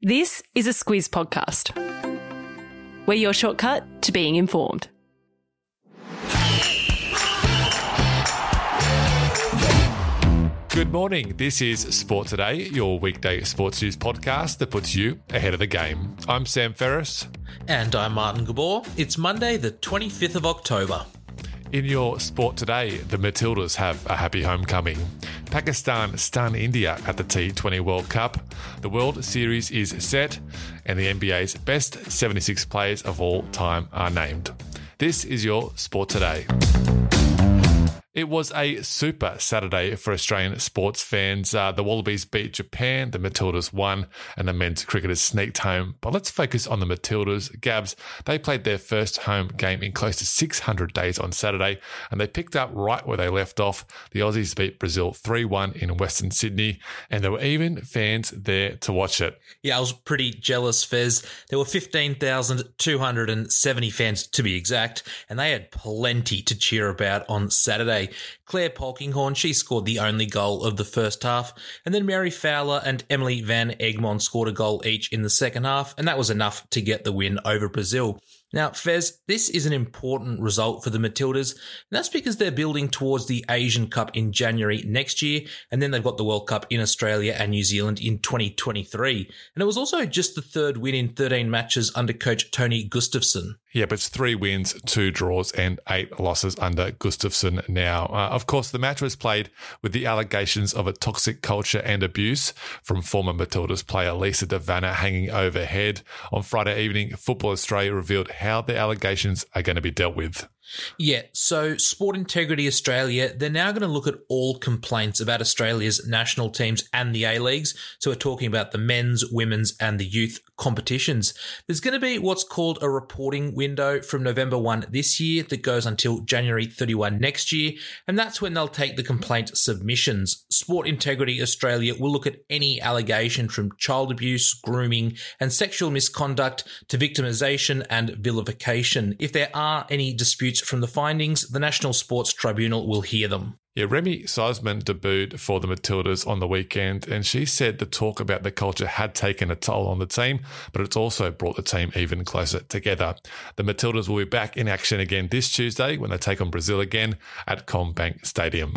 This is a Squiz podcast. We're your shortcut to being informed. Good morning. This is Sport Today, your weekday sports news podcast that puts you ahead of the game. I'm Sam Ferris. And I'm Martin Gabor. It's Monday, the 25th of October. In your sport today, the Matildas have a happy homecoming. Pakistan stun India at the T20 World Cup. The World Series is set, and the NBA's best 76 players of all time are named. This is your sport today. It was a super Saturday for Australian sports fans. Uh, the Wallabies beat Japan, the Matildas won, and the men's cricketers sneaked home. But let's focus on the Matildas. Gabs, they played their first home game in close to 600 days on Saturday, and they picked up right where they left off. The Aussies beat Brazil 3 1 in Western Sydney, and there were even fans there to watch it. Yeah, I was pretty jealous, Fez. There were 15,270 fans to be exact, and they had plenty to cheer about on Saturday. Clare Polkinghorne, she scored the only goal of the first half, and then Mary Fowler and Emily Van Egmond scored a goal each in the second half, and that was enough to get the win over Brazil. Now, Fez, this is an important result for the Matildas, and that's because they're building towards the Asian Cup in January next year, and then they've got the World Cup in Australia and New Zealand in 2023. And it was also just the third win in 13 matches under coach Tony Gustavsson. Yeah, but it's three wins, two draws, and eight losses under Gustavsson now. Uh, of course, the match was played with the allegations of a toxic culture and abuse from former Matildas player Lisa De Vanna hanging overhead. On Friday evening, Football Australia revealed how the allegations are going to be dealt with. Yeah, so Sport Integrity Australia, they're now going to look at all complaints about Australia's national teams and the A Leagues. So we're talking about the men's, women's, and the youth competitions. There's going to be what's called a reporting window from November 1 this year that goes until January 31 next year, and that's when they'll take the complaint submissions. Sport Integrity Australia will look at any allegation from child abuse, grooming, and sexual misconduct to victimisation and vilification. If there are any disputes from the findings, the National Sports Tribunal will hear them. Yeah, Remy Siemsen debuted for the Matildas on the weekend, and she said the talk about the culture had taken a toll on the team, but it's also brought the team even closer together. The Matildas will be back in action again this Tuesday when they take on Brazil again at CommBank Stadium.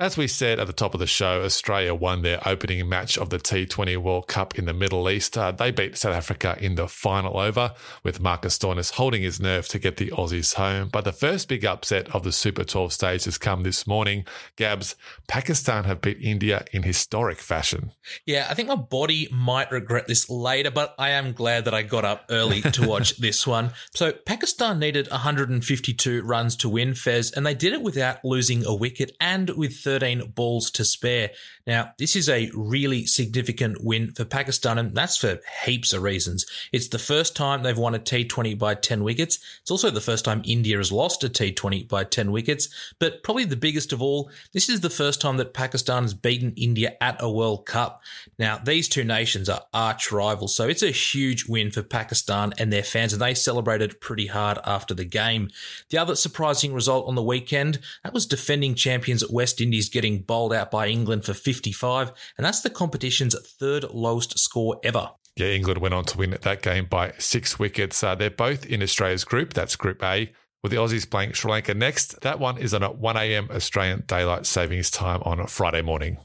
As we said at the top of the show, Australia won their opening match of the T20 World Cup in the Middle East. Uh, they beat South Africa in the final over, with Marcus Stoinis holding his nerve to get the Aussies home. But the first big upset of the Super 12 stage has come this morning. Gabs, Pakistan have beat India in historic fashion. Yeah, I think my body might regret this later, but I am glad that I got up early to watch this one. So Pakistan needed 152 runs to win Fez, and they did it without losing a wicket and with 13 balls to spare. Now, this is a really significant win for Pakistan, and that's for heaps of reasons. It's the first time they've won a T20 by 10 wickets. It's also the first time India has lost a T20 by 10 wickets. But probably the biggest of all, this is the first time that Pakistan has beaten India at a World Cup. Now, these two nations are arch rivals, so it's a huge win for Pakistan and their fans, and they celebrated pretty hard after the game. The other surprising result on the weekend, that was defending champions West Indies getting bowled out by England for 55, and that's the competition's third lowest score ever. Yeah, England went on to win that game by six wickets. Uh, they're both in Australia's group. That's Group A. With the Aussies playing Sri Lanka next, that one is on at 1 a.m. Australian daylight savings time on Friday morning.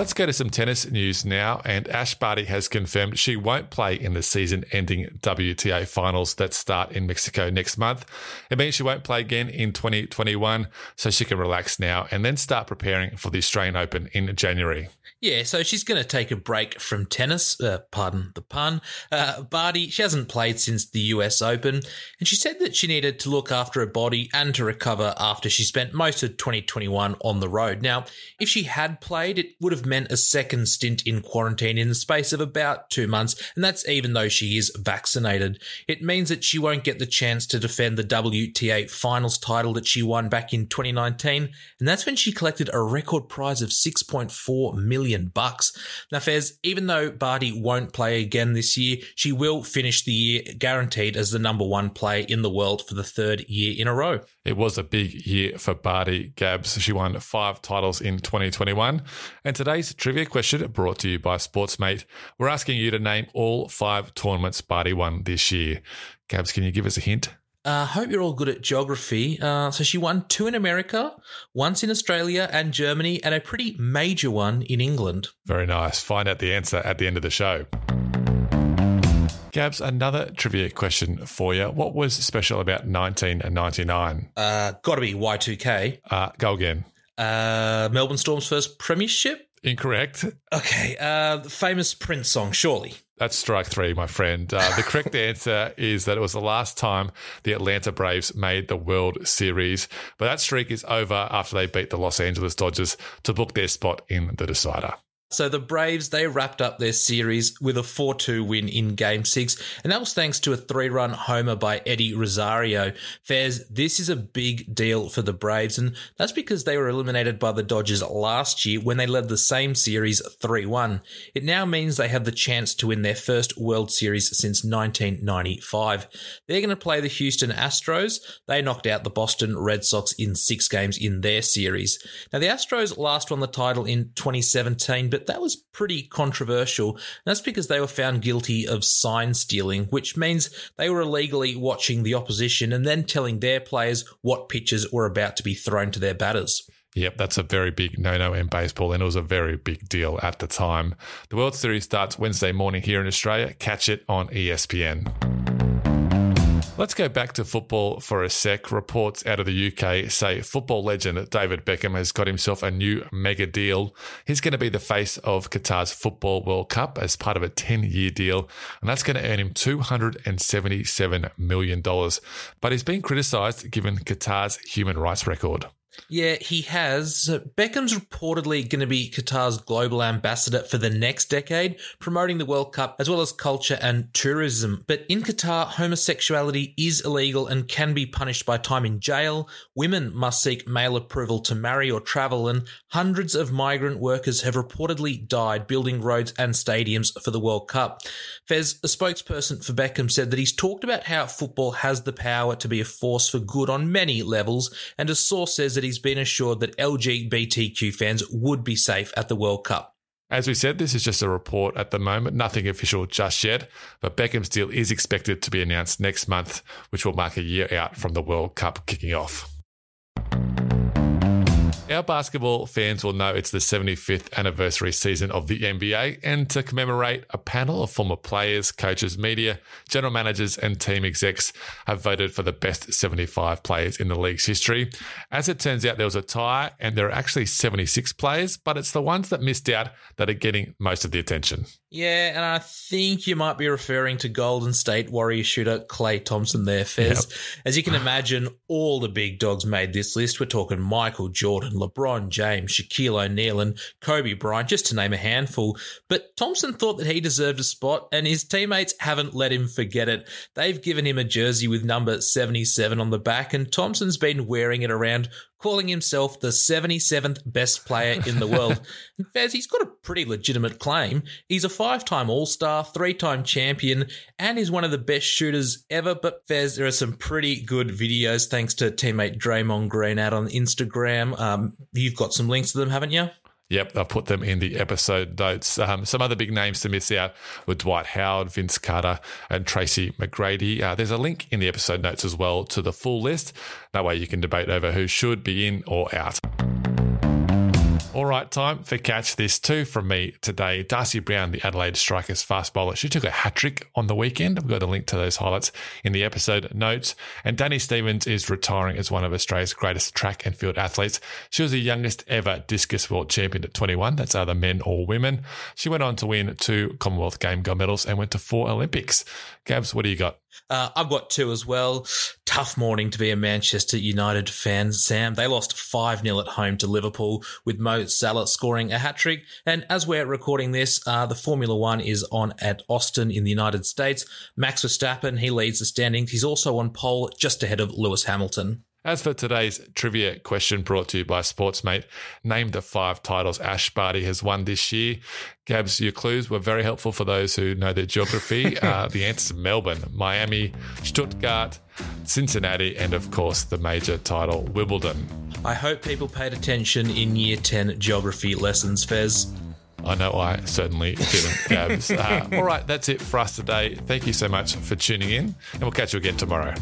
Let's go to some tennis news now. And Ash Barty has confirmed she won't play in the season ending WTA finals that start in Mexico next month. It means she won't play again in 2021, so she can relax now and then start preparing for the Australian Open in January. Yeah, so she's going to take a break from tennis. Uh, pardon the pun. Uh, Barty, she hasn't played since the US Open, and she said that she needed to look after her body and to recover after she spent most of 2021 on the road. Now, if she had played, it would have meant a second stint in quarantine in the space of about two months, and that's even though she is vaccinated. It means that she won't get the chance to defend the WTA finals title that she won back in 2019, and that's when she collected a record prize of 6.4 million bucks. Now, Fez, even though Barty won't play again this year, she will finish the year guaranteed as the number one player in the world for the third year in a row. It was a big year for Barty Gabs. She won five titles in 2021, and today today's trivia question brought to you by Sportsmate. We're asking you to name all five tournaments Barty won this year. Gabs, can you give us a hint? I uh, hope you're all good at geography. Uh, so she won two in America, once in Australia and Germany, and a pretty major one in England. Very nice. Find out the answer at the end of the show. Gabs, another trivia question for you. What was special about 1999? Uh, Got to be Y2K. Uh, go again. Uh, Melbourne Storm's first premiership. Incorrect. Okay, uh, the famous Prince song, surely. That's strike three, my friend. Uh, the correct answer is that it was the last time the Atlanta Braves made the World Series, but that streak is over after they beat the Los Angeles Dodgers to book their spot in the decider. So the Braves, they wrapped up their series with a 4 2 win in game six, and that was thanks to a three run homer by Eddie Rosario. Fairs, this is a big deal for the Braves, and that's because they were eliminated by the Dodgers last year when they led the same series 3 1. It now means they have the chance to win their first World Series since 1995. They're going to play the Houston Astros. They knocked out the Boston Red Sox in six games in their series. Now, the Astros last won the title in 2017, but but that was pretty controversial. That's because they were found guilty of sign stealing, which means they were illegally watching the opposition and then telling their players what pitches were about to be thrown to their batters. Yep, that's a very big no no in baseball, and it was a very big deal at the time. The World Series starts Wednesday morning here in Australia. Catch it on ESPN. Let's go back to football for a sec. Reports out of the UK say football legend David Beckham has got himself a new mega deal. He's going to be the face of Qatar's Football World Cup as part of a 10 year deal, and that's going to earn him $277 million. But he's been criticised given Qatar's human rights record. Yeah, he has. Beckham's reportedly going to be Qatar's global ambassador for the next decade, promoting the World Cup as well as culture and tourism. But in Qatar, homosexuality is illegal and can be punished by time in jail. Women must seek male approval to marry or travel, and hundreds of migrant workers have reportedly died building roads and stadiums for the World Cup. Fez, a spokesperson for Beckham, said that he's talked about how football has the power to be a force for good on many levels, and a source says that he's been assured that LGBTQ fans would be safe at the World Cup. As we said, this is just a report at the moment, nothing official just yet, but Beckham's deal is expected to be announced next month, which will mark a year out from the World Cup kicking off. Our basketball fans will know it's the 75th anniversary season of the NBA, and to commemorate, a panel of former players, coaches, media, general managers, and team execs have voted for the best 75 players in the league's history. As it turns out, there was a tie, and there are actually 76 players, but it's the ones that missed out that are getting most of the attention. Yeah, and I think you might be referring to Golden State Warrior shooter Klay Thompson there, Fez. Yep. As you can imagine, all the big dogs made this list. We're talking Michael Jordan, LeBron James, Shaquille O'Neal, and Kobe Bryant, just to name a handful. But Thompson thought that he deserved a spot, and his teammates haven't let him forget it. They've given him a jersey with number 77 on the back, and Thompson's been wearing it around calling himself the 77th best player in the world. and Fez, he's got a pretty legitimate claim. He's a five time All Star, three time champion, and he's one of the best shooters ever. But Fez, there are some pretty good videos thanks to teammate Draymond Green out on Instagram. Um, you've got some links to them, haven't you? Yep, I've put them in the episode notes. Um, some other big names to miss out were Dwight Howard, Vince Carter, and Tracy McGrady. Uh, there's a link in the episode notes as well to the full list. That way you can debate over who should be in or out. All right, time for catch this too from me today. Darcie Brown, the Adelaide Strikers fast bowler, she took a hat trick on the weekend. I've got a link to those highlights in the episode notes. And Dani Stevens is retiring as one of Australia's greatest track and field athletes. She was the youngest ever discus world champion at 21. That's either men or women. She went on to win two Commonwealth Game gold medals and went to four Olympics. Gabs, what do you got? Uh, I've got two as well. Tough morning to be a Manchester United fan, Sam. They lost 5 0 at home to Liverpool, with Mo Salah scoring a hat trick. And as we're recording this, uh, the Formula One is on at Austin in the United States. Max Verstappen, he leads the standings. He's also on pole just ahead of Lewis Hamilton. As for today's trivia question brought to you by Sportsmate, name the five titles Ash Barty has won this year. Gabs, your clues were very helpful for those who know their geography. uh, the answers Melbourne, Miami, Stuttgart, Cincinnati, and of course the major title, Wimbledon. I hope people paid attention in year 10 geography lessons, Fez. I know I certainly didn't, Gabs. Uh, all right, that's it for us today. Thank you so much for tuning in, and we'll catch you again tomorrow.